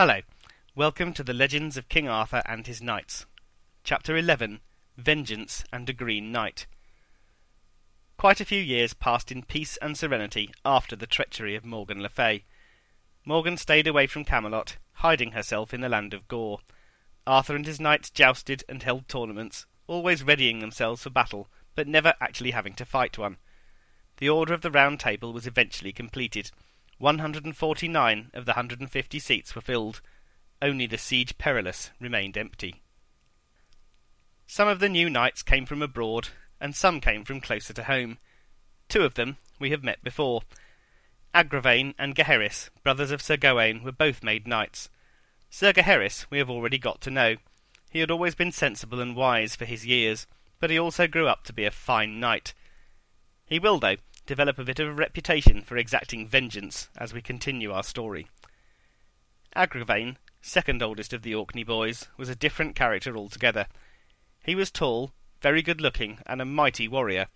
Hello, welcome to the Legends of King Arthur and his Knights. Chapter 11 Vengeance and a Green Knight. Quite a few years passed in peace and serenity after the treachery of Morgan le Fay. Morgan stayed away from Camelot, hiding herself in the land of Gore. Arthur and his knights jousted and held tournaments, always readying themselves for battle, but never actually having to fight one. The Order of the Round Table was eventually completed. 149 of the 150 seats were filled. Only the Siege Perilous remained empty. Some of the new knights came from abroad, and some came from closer to home. Two of them we have met before. Agravaine and Gaheris, brothers of Sir Gawain, were both made knights. Sir Gaheris we have already got to know. He had always been sensible and wise for his years, but he also grew up to be a fine knight. He will, though, develop a bit of a reputation for exacting vengeance as we continue our story. Agravain, second oldest of the Orkney boys, was a different character altogether. He was tall, very good looking, and a mighty warrior.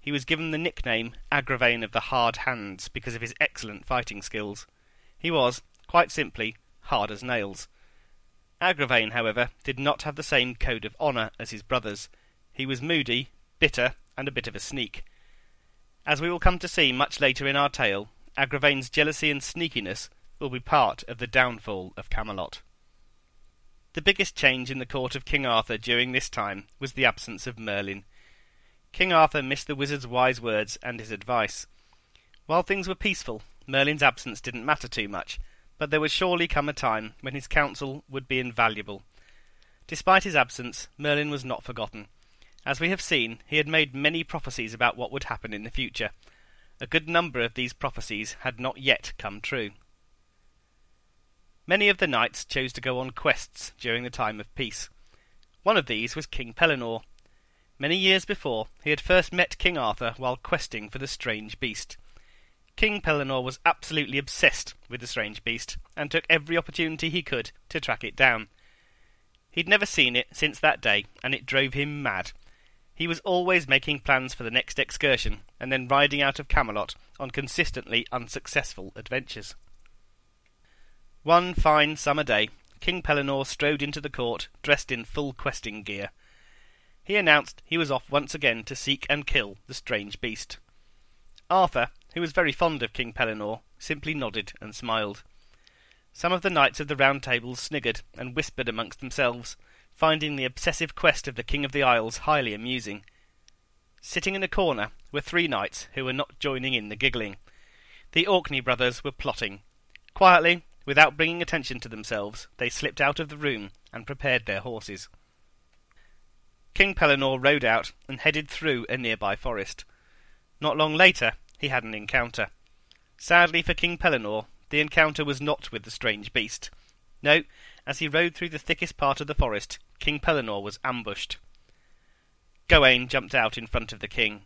He was given the nickname Agravain of the Hard Hands because of his excellent fighting skills. He was, quite simply, hard as nails. Agravain, however, did not have the same code of honour as his brothers. He was moody, bitter, and a bit of a sneak. As we will come to see much later in our tale, Agravain's jealousy and sneakiness will be part of the downfall of Camelot. The biggest change in the court of King Arthur during this time was the absence of Merlin. King Arthur missed the wizard's wise words and his advice. While things were peaceful, Merlin's absence didn't matter too much, but there would surely come a time when his counsel would be invaluable. Despite his absence, Merlin was not forgotten. As we have seen, he had made many prophecies about what would happen in the future. A good number of these prophecies had not yet come true. Many of the knights chose to go on quests during the time of peace. One of these was King Pellinore. Many years before, he had first met King Arthur while questing for the strange beast. King Pellinore was absolutely obsessed with the strange beast, and took every opportunity he could to track it down. He'd never seen it since that day, and it drove him mad. He was always making plans for the next excursion, and then riding out of Camelot on consistently unsuccessful adventures. One fine summer day, King Pellinore strode into the court, dressed in full questing gear. He announced he was off once again to seek and kill the strange beast. Arthur, who was very fond of King Pellinore, simply nodded and smiled. Some of the knights of the Round Table sniggered and whispered amongst themselves, finding the obsessive quest of the King of the Isles highly amusing. Sitting in a corner were three knights who were not joining in the giggling. The Orkney brothers were plotting. Quietly, Without bringing attention to themselves, they slipped out of the room and prepared their horses. King Pellinore rode out and headed through a nearby forest. Not long later, he had an encounter. Sadly for King Pellinore, the encounter was not with the strange beast. No, as he rode through the thickest part of the forest, King Pellinore was ambushed. Gawain jumped out in front of the king.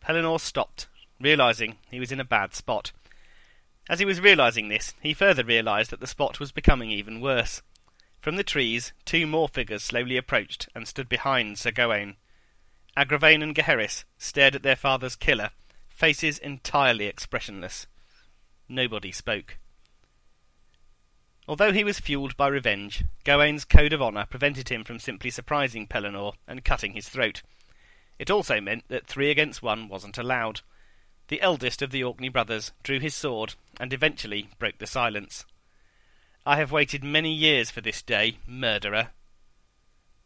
Pellinore stopped, realizing he was in a bad spot. As he was realizing this, he further realized that the spot was becoming even worse. From the trees, two more figures slowly approached and stood behind Sir Gawain. Agravain and Gaheris stared at their father's killer, faces entirely expressionless. Nobody spoke. Although he was fueled by revenge, Gawain's code of honour prevented him from simply surprising Pellinore and cutting his throat. It also meant that three against one wasn't allowed. The eldest of the Orkney brothers drew his sword and eventually broke the silence. I have waited many years for this day, murderer.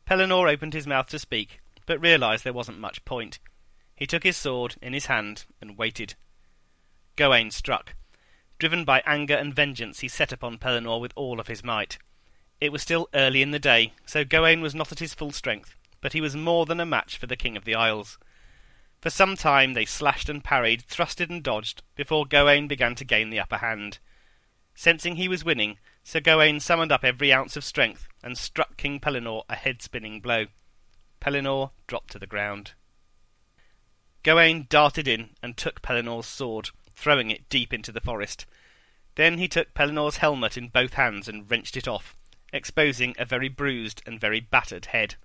Pellinore opened his mouth to speak, but realized there wasn't much point. He took his sword in his hand and waited. Gawain struck. Driven by anger and vengeance, he set upon Pellinore with all of his might. It was still early in the day, so Gawain was not at his full strength, but he was more than a match for the King of the Isles. For some time they slashed and parried, thrusted and dodged, before Gawain began to gain the upper hand. Sensing he was winning, Sir Gawain summoned up every ounce of strength and struck King Pellinore a head-spinning blow. Pellinore dropped to the ground. Gawain darted in and took Pellinore's sword, throwing it deep into the forest. Then he took Pellinore's helmet in both hands and wrenched it off, exposing a very bruised and very battered head.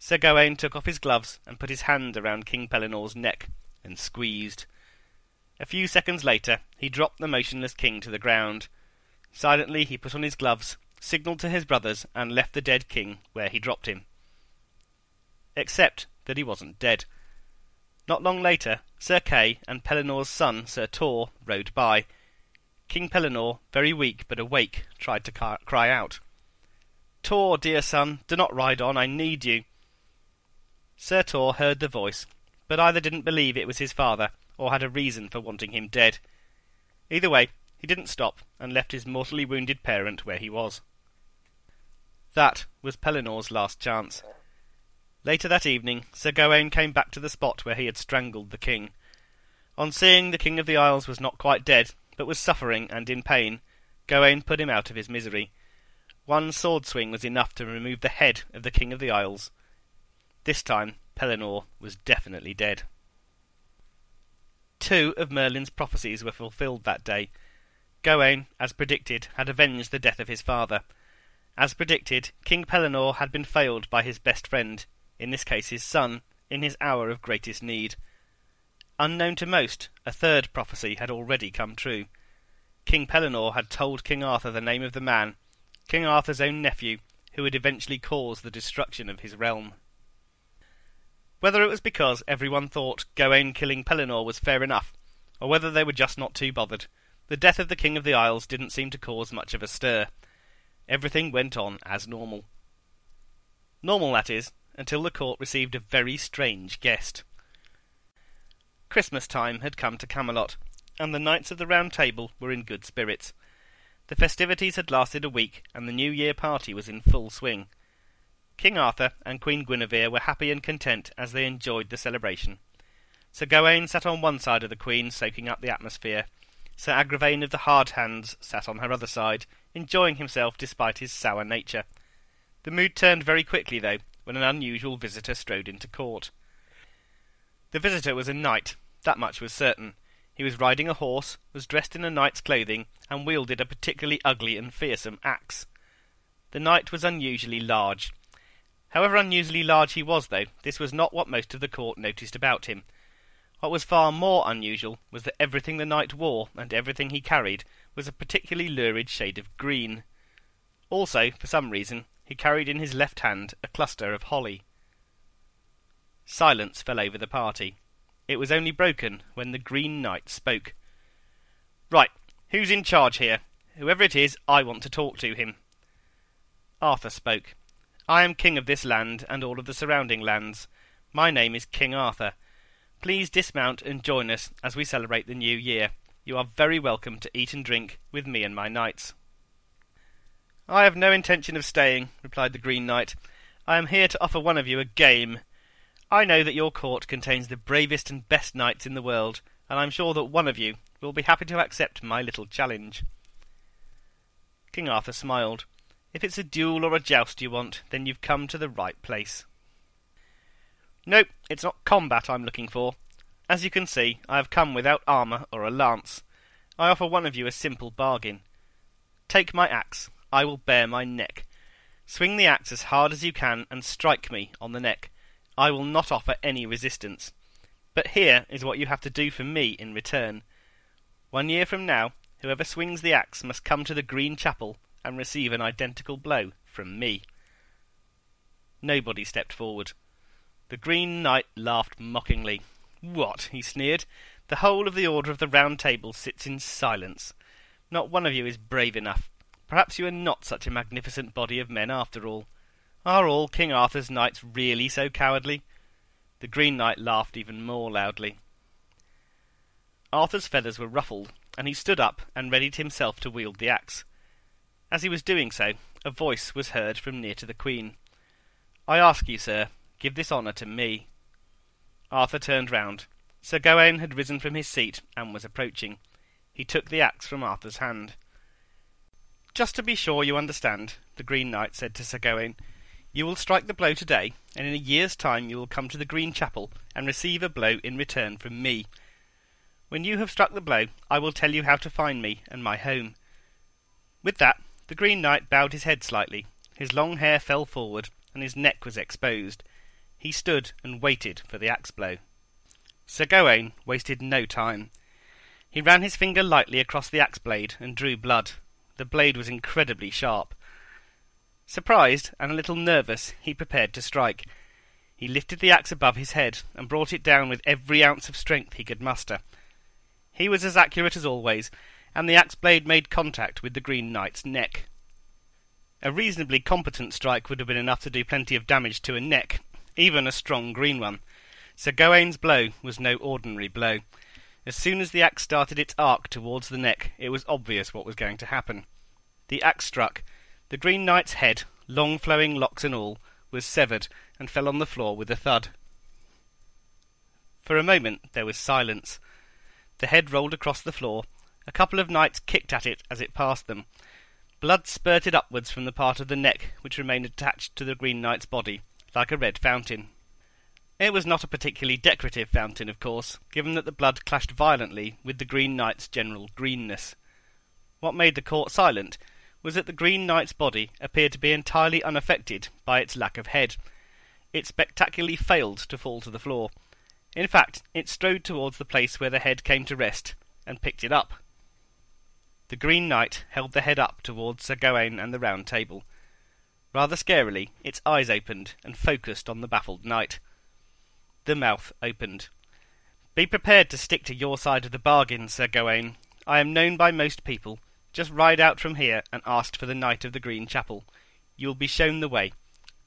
Sir Gawain took off his gloves and put his hand around King Pellinore's neck and squeezed. A few seconds later, he dropped the motionless king to the ground. Silently he put on his gloves, signalled to his brothers, and left the dead king where he dropped him. Except that he wasn't dead. Not long later, Sir Kay and Pellinore's son, Sir Tor, rode by. King Pellinore, very weak but awake, tried to cry out. Tor, dear son, do not ride on, I need you. Sir Tor heard the voice, but either didn't believe it was his father, or had a reason for wanting him dead. Either way, he didn't stop, and left his mortally wounded parent where he was. That was Pellinore's last chance. Later that evening, Sir Gawain came back to the spot where he had strangled the king. On seeing the King of the Isles was not quite dead, but was suffering and in pain, Gawain put him out of his misery. One sword swing was enough to remove the head of the King of the Isles. This time, Pellinore was definitely dead. Two of Merlin's prophecies were fulfilled that day. Gawain, as predicted, had avenged the death of his father. As predicted, King Pellinore had been failed by his best friend, in this case his son, in his hour of greatest need. Unknown to most, a third prophecy had already come true. King Pellinore had told King Arthur the name of the man, King Arthur's own nephew, who would eventually cause the destruction of his realm. Whether it was because everyone thought Gawain killing Pellinore was fair enough, or whether they were just not too bothered, the death of the King of the Isles didn't seem to cause much of a stir. Everything went on as normal. Normal, that is, until the court received a very strange guest. Christmas time had come to Camelot, and the knights of the Round Table were in good spirits. The festivities had lasted a week, and the New Year party was in full swing. King Arthur and Queen Guinevere were happy and content as they enjoyed the celebration. Sir Gawain sat on one side of the Queen, soaking up the atmosphere. Sir Agravain of the Hard Hands sat on her other side, enjoying himself despite his sour nature. The mood turned very quickly, though, when an unusual visitor strode into court. The visitor was a knight, that much was certain. He was riding a horse, was dressed in a knight's clothing, and wielded a particularly ugly and fearsome axe. The knight was unusually large. However unusually large he was, though, this was not what most of the court noticed about him. What was far more unusual was that everything the knight wore, and everything he carried, was a particularly lurid shade of green. Also, for some reason, he carried in his left hand a cluster of holly. Silence fell over the party. It was only broken when the Green Knight spoke. Right, who's in charge here? Whoever it is, I want to talk to him. Arthur spoke. I am king of this land and all of the surrounding lands. My name is King Arthur. Please dismount and join us as we celebrate the new year. You are very welcome to eat and drink with me and my knights. I have no intention of staying, replied the Green Knight. I am here to offer one of you a game. I know that your court contains the bravest and best knights in the world, and I'm sure that one of you will be happy to accept my little challenge. King Arthur smiled. If it's a duel or a joust you want, then you've come to the right place. Nope, it's not combat I'm looking for. As you can see, I have come without armour or a lance. I offer one of you a simple bargain. Take my axe, I will bare my neck. Swing the axe as hard as you can and strike me on the neck. I will not offer any resistance. But here is what you have to do for me in return. One year from now, whoever swings the axe must come to the Green Chapel and receive an identical blow from me. Nobody stepped forward. The Green Knight laughed mockingly. What? he sneered. The whole of the Order of the Round Table sits in silence. Not one of you is brave enough. Perhaps you are not such a magnificent body of men after all. Are all King Arthur's knights really so cowardly? The Green Knight laughed even more loudly. Arthur's feathers were ruffled, and he stood up and readied himself to wield the axe. As he was doing so, a voice was heard from near to the Queen. I ask you, sir, give this honour to me. Arthur turned round. Sir Gawain had risen from his seat and was approaching. He took the axe from Arthur's hand. Just to be sure you understand, the Green Knight said to Sir Gawain, you will strike the blow today, and in a year's time you will come to the Green Chapel and receive a blow in return from me. When you have struck the blow, I will tell you how to find me and my home. With that, the Green Knight bowed his head slightly, his long hair fell forward, and his neck was exposed. He stood and waited for the axe blow. Sir Gawain wasted no time. He ran his finger lightly across the axe blade and drew blood. The blade was incredibly sharp. Surprised and a little nervous, he prepared to strike. He lifted the axe above his head and brought it down with every ounce of strength he could muster. He was as accurate as always, and the axe blade made contact with the Green Knight's neck. A reasonably competent strike would have been enough to do plenty of damage to a neck, even a strong green one. Sir Gawaine's blow was no ordinary blow. As soon as the axe started its arc towards the neck, it was obvious what was going to happen. The axe struck. The Green Knight's head, long flowing locks and all, was severed and fell on the floor with a thud. For a moment there was silence. The head rolled across the floor. A couple of knights kicked at it as it passed them. Blood spurted upwards from the part of the neck which remained attached to the Green Knight's body, like a red fountain. It was not a particularly decorative fountain, of course, given that the blood clashed violently with the Green Knight's general greenness. What made the court silent was that the Green Knight's body appeared to be entirely unaffected by its lack of head. It spectacularly failed to fall to the floor. In fact, it strode towards the place where the head came to rest, and picked it up. The Green Knight held the head up towards Sir Gawaine and the Round Table. Rather scarily, its eyes opened and focused on the baffled knight. The mouth opened. Be prepared to stick to your side of the bargain, Sir Gawaine. I am known by most people. Just ride out from here and ask for the Knight of the Green Chapel. You will be shown the way.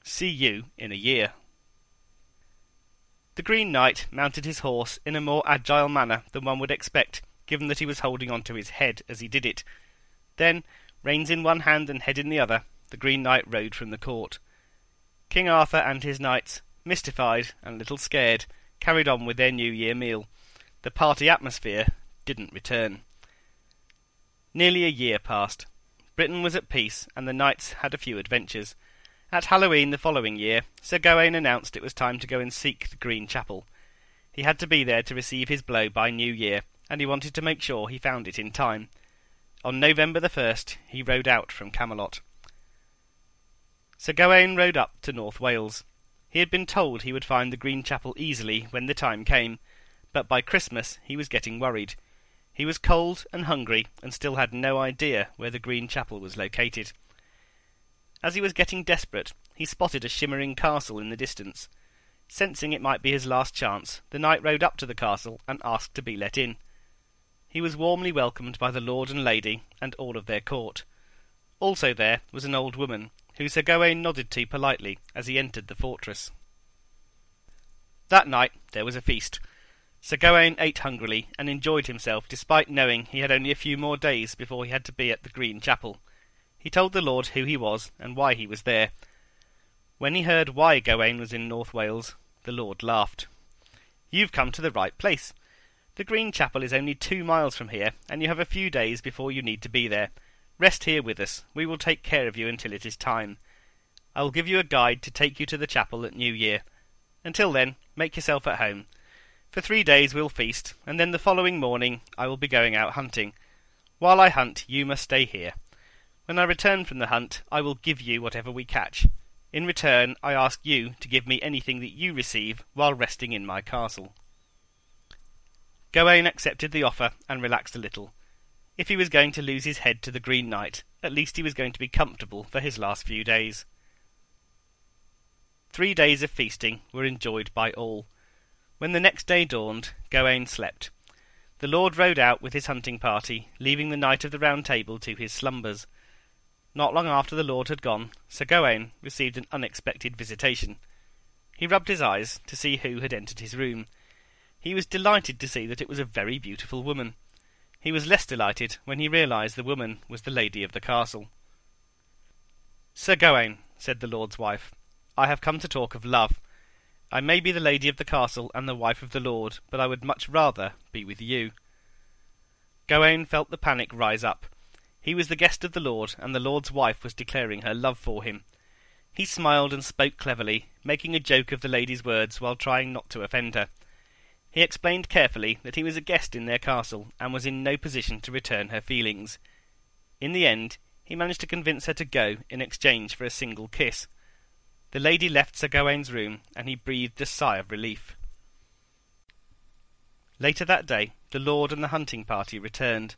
See you in a year. The Green Knight mounted his horse in a more agile manner than one would expect, given that he was holding on to his head as he did it. Then, reins in one hand and head in the other, the Green Knight rode from the court. King Arthur and his knights, mystified and a little scared, carried on with their New Year meal. The party atmosphere didn't return. Nearly a year passed. Britain was at peace, and the knights had a few adventures. At Halloween the following year, Sir Gawaine announced it was time to go and seek the Green Chapel. He had to be there to receive his blow by New Year, and he wanted to make sure he found it in time. On November the first, he rode out from Camelot. Sir Gawaine rode up to North Wales. He had been told he would find the Green Chapel easily when the time came, but by Christmas he was getting worried. He was cold and hungry, and still had no idea where the Green Chapel was located. As he was getting desperate, he spotted a shimmering castle in the distance. Sensing it might be his last chance, the knight rode up to the castle and asked to be let in. He was warmly welcomed by the lord and lady and all of their court. Also there was an old woman, who Sir Gawaine nodded to politely as he entered the fortress. That night there was a feast. Sir Gawaine ate hungrily and enjoyed himself despite knowing he had only a few more days before he had to be at the Green Chapel. He told the lord who he was and why he was there. When he heard why Gawaine was in North Wales, the lord laughed. You've come to the right place. The Green Chapel is only two miles from here, and you have a few days before you need to be there. Rest here with us. We will take care of you until it is time. I will give you a guide to take you to the chapel at New Year. Until then, make yourself at home. For three days we'll feast, and then the following morning I will be going out hunting. While I hunt, you must stay here. When I return from the hunt, I will give you whatever we catch. In return, I ask you to give me anything that you receive while resting in my castle. Gawain accepted the offer and relaxed a little. If he was going to lose his head to the Green Knight, at least he was going to be comfortable for his last few days. Three days of feasting were enjoyed by all. When the next day dawned, Gawaine slept. The Lord rode out with his hunting party, leaving the Knight of the Round Table to his slumbers. Not long after the lord had gone, Sir Gawaine received an unexpected visitation. He rubbed his eyes to see who had entered his room. He was delighted to see that it was a very beautiful woman. He was less delighted when he realized the woman was the lady of the castle. Sir Gawaine, said the lord's wife, I have come to talk of love. I may be the lady of the castle and the wife of the lord, but I would much rather be with you. Gawaine felt the panic rise up. He was the guest of the Lord, and the Lord's wife was declaring her love for him. He smiled and spoke cleverly, making a joke of the lady's words while trying not to offend her. He explained carefully that he was a guest in their castle and was in no position to return her feelings. In the end, he managed to convince her to go in exchange for a single kiss. The lady left Sir Gawaine's room, and he breathed a sigh of relief. Later that day, the lord and the hunting party returned.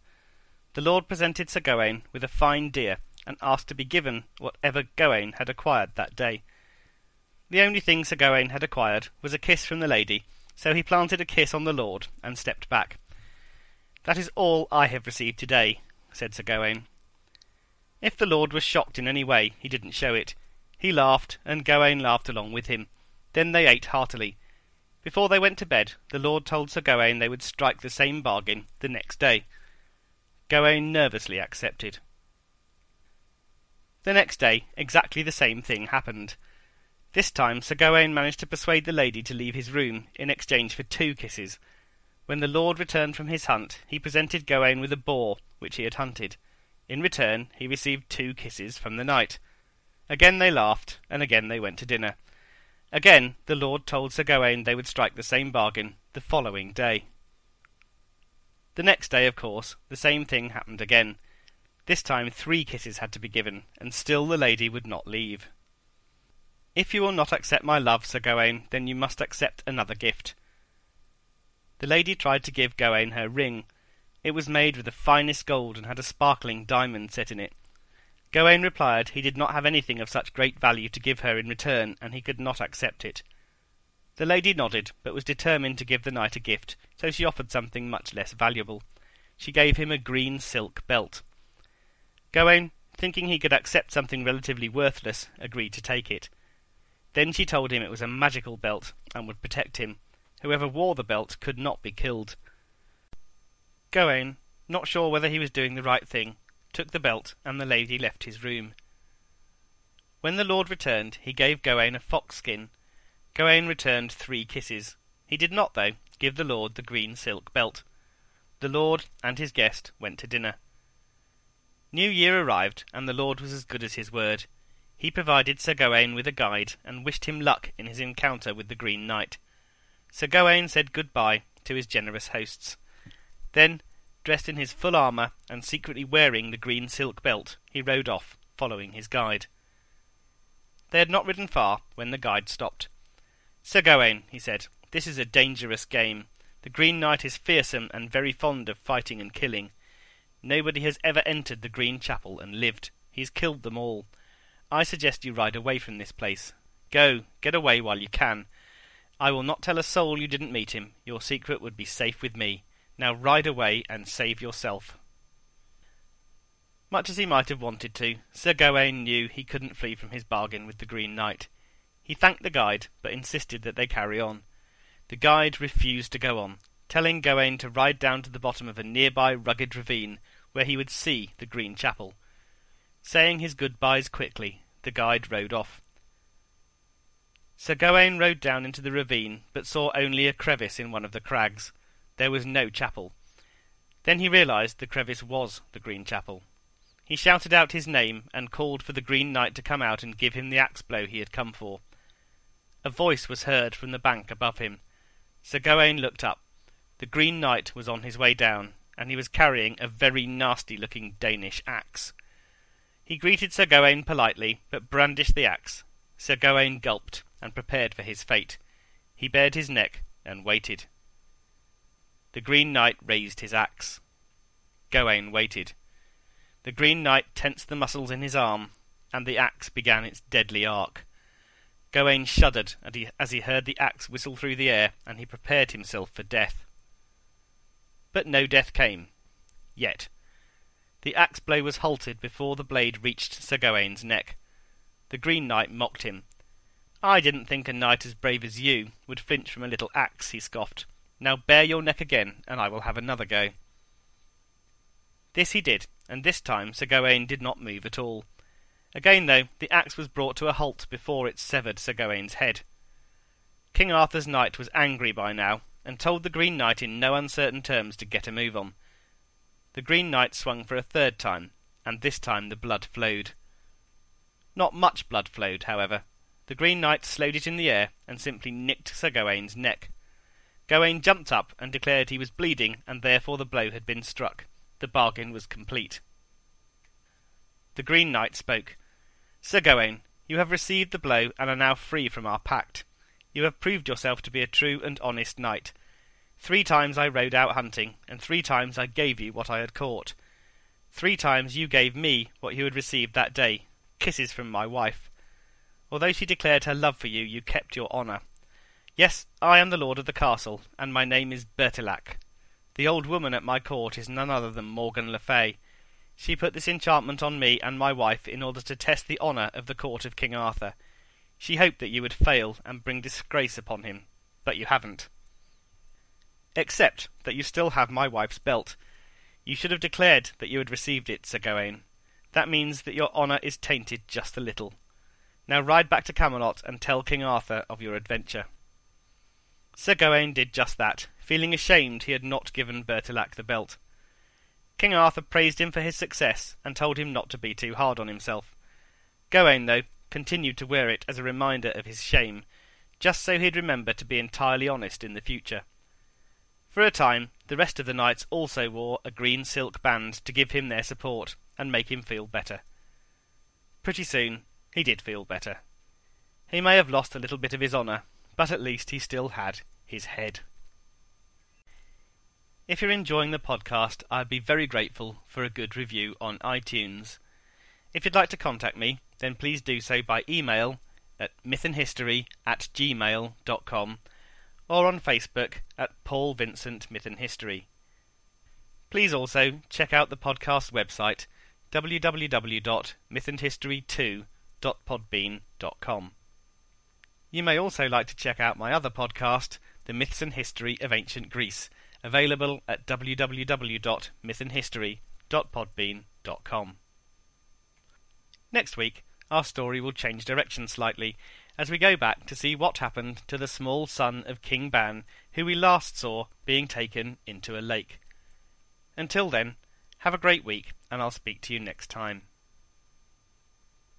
the Lord presented Sir Gawaine with a fine deer, and asked to be given whatever Gawaine had acquired that day. The only thing Sir Gawaine had acquired was a kiss from the lady, so he planted a kiss on the Lord, and stepped back. That is all I have received today, said Sir Gawaine. If the Lord was shocked in any way, he didn't show it. He laughed, and Gawaine laughed along with him. Then they ate heartily. Before they went to bed, the Lord told Sir Gawaine they would strike the same bargain the next day. Gawaine nervously accepted. The next day, exactly the same thing happened. This time Sir Gawaine managed to persuade the lady to leave his room in exchange for two kisses. When the lord returned from his hunt, he presented Gawaine with a boar which he had hunted. In return, he received two kisses from the knight. Again they laughed, and again they went to dinner. Again the lord told Sir Gawaine they would strike the same bargain the following day. The next day, of course, the same thing happened again. This time three kisses had to be given, and still the lady would not leave. If you will not accept my love, Sir Gawain, then you must accept another gift. The lady tried to give Gawain her ring. It was made with the finest gold and had a sparkling diamond set in it. Gawain replied he did not have anything of such great value to give her in return, and he could not accept it. The lady nodded, but was determined to give the knight a gift, so she offered something much less valuable. She gave him a green silk belt. Gawain, thinking he could accept something relatively worthless, agreed to take it. Then she told him it was a magical belt, and would protect him. Whoever wore the belt could not be killed. Gawaine, not sure whether he was doing the right thing, took the belt, and the lady left his room. When the lord returned, he gave Gawaine a fox skin. Gawaine returned three kisses. He did not, though, give the lord the green silk belt. The lord and his guest went to dinner. New Year arrived, and the lord was as good as his word. He provided Sir Gawaine with a guide, and wished him luck in his encounter with the Green Knight. Sir Gawaine said good-bye to his generous hosts. Then Dressed in his full armour, and secretly wearing the green silk belt, he rode off, following his guide. They had not ridden far when the guide stopped. Sir Gawaine, he said, this is a dangerous game. The Green Knight is fearsome and very fond of fighting and killing. Nobody has ever entered the Green Chapel and lived. He has killed them all. I suggest you ride away from this place. Go, get away while you can. I will not tell a soul you didn't meet him. Your secret would be safe with me. Now ride away and save yourself. Much as he might have wanted to, Sir Gawaine knew he couldn't flee from his bargain with the Green Knight. He thanked the guide, but insisted that they carry on. The guide refused to go on, telling Gawaine to ride down to the bottom of a nearby rugged ravine, where he would see the Green Chapel. Saying his goodbyes quickly, the guide rode off. Sir Gawaine rode down into the ravine, but saw only a crevice in one of the crags. There was no chapel. Then he realized the crevice was the Green Chapel. He shouted out his name and called for the Green Knight to come out and give him the axe blow he had come for. A voice was heard from the bank above him. Sir Gawaine looked up. The Green Knight was on his way down, and he was carrying a very nasty-looking Danish axe. He greeted Sir Gawaine politely, but brandished the axe. Sir Gawaine gulped, and prepared for his fate. He bared his neck, and waited. The Green Knight raised his axe. Gawaine waited. The Green Knight tensed the muscles in his arm, and the axe began its deadly arc. Gawaine shuddered as he heard the axe whistle through the air, and he prepared himself for death. But no death came. Yet. The axe blow was halted before the blade reached Sir Gawaine's neck. The Green Knight mocked him. I didn't think a knight as brave as you would flinch from a little axe, he scoffed. Now bare your neck again, and I will have another go. This he did, and this time Sir Gawaine did not move at all. Again, though, the axe was brought to a halt before it severed Sir Gawaine's head. King Arthur's knight was angry by now, and told the Green Knight in no uncertain terms to get a move on. The Green Knight swung for a third time, and this time the blood flowed. Not much blood flowed, however. The Green Knight slowed it in the air, and simply nicked Sir Gawaine's neck. Gawaine jumped up and declared he was bleeding, and therefore the blow had been struck. The bargain was complete. The Green Knight spoke. Sir Gawaine, you have received the blow and are now free from our pact. You have proved yourself to be a true and honest knight. Three times I rode out hunting, and three times I gave you what I had caught. Three times you gave me what you had received that day, kisses from my wife. Although she declared her love for you, you kept your honour. Yes, I am the lord of the castle, and my name is Bertilac. The old woman at my court is none other than Morgan le Fay. She put this enchantment on me and my wife in order to test the honour of the court of King Arthur. She hoped that you would fail and bring disgrace upon him, but you haven't. Except that you still have my wife's belt. You should have declared that you had received it, Sir Gawaine. That means that your honour is tainted just a little. Now ride back to Camelot and tell King Arthur of your adventure. Sir Gawaine did just that, feeling ashamed he had not given Bertilac the belt. King Arthur praised him for his success, and told him not to be too hard on himself. Gawaine, though, continued to wear it as a reminder of his shame, just so he'd remember to be entirely honest in the future. For a time, the rest of the knights also wore a green silk band to give him their support and make him feel better. Pretty soon, he did feel better. He may have lost a little bit of his honour, but at least he still had his head. If you're enjoying the podcast, I'd be very grateful for a good review on iTunes. If you'd like to contact me, then please do so by email at mythandhistory at gmail.com or on Facebook at Paul Vincent Myth and History. Please also check out the podcast website www.mythandhistory2.podbean.com. You may also like to check out my other podcast, The Myths and History of Ancient Greece, available at www.mythandhistory.podbean.com. Next week, our story will change direction slightly as we go back to see what happened to the small son of King Ban, who we last saw being taken into a lake. Until then, have a great week, and I'll speak to you next time.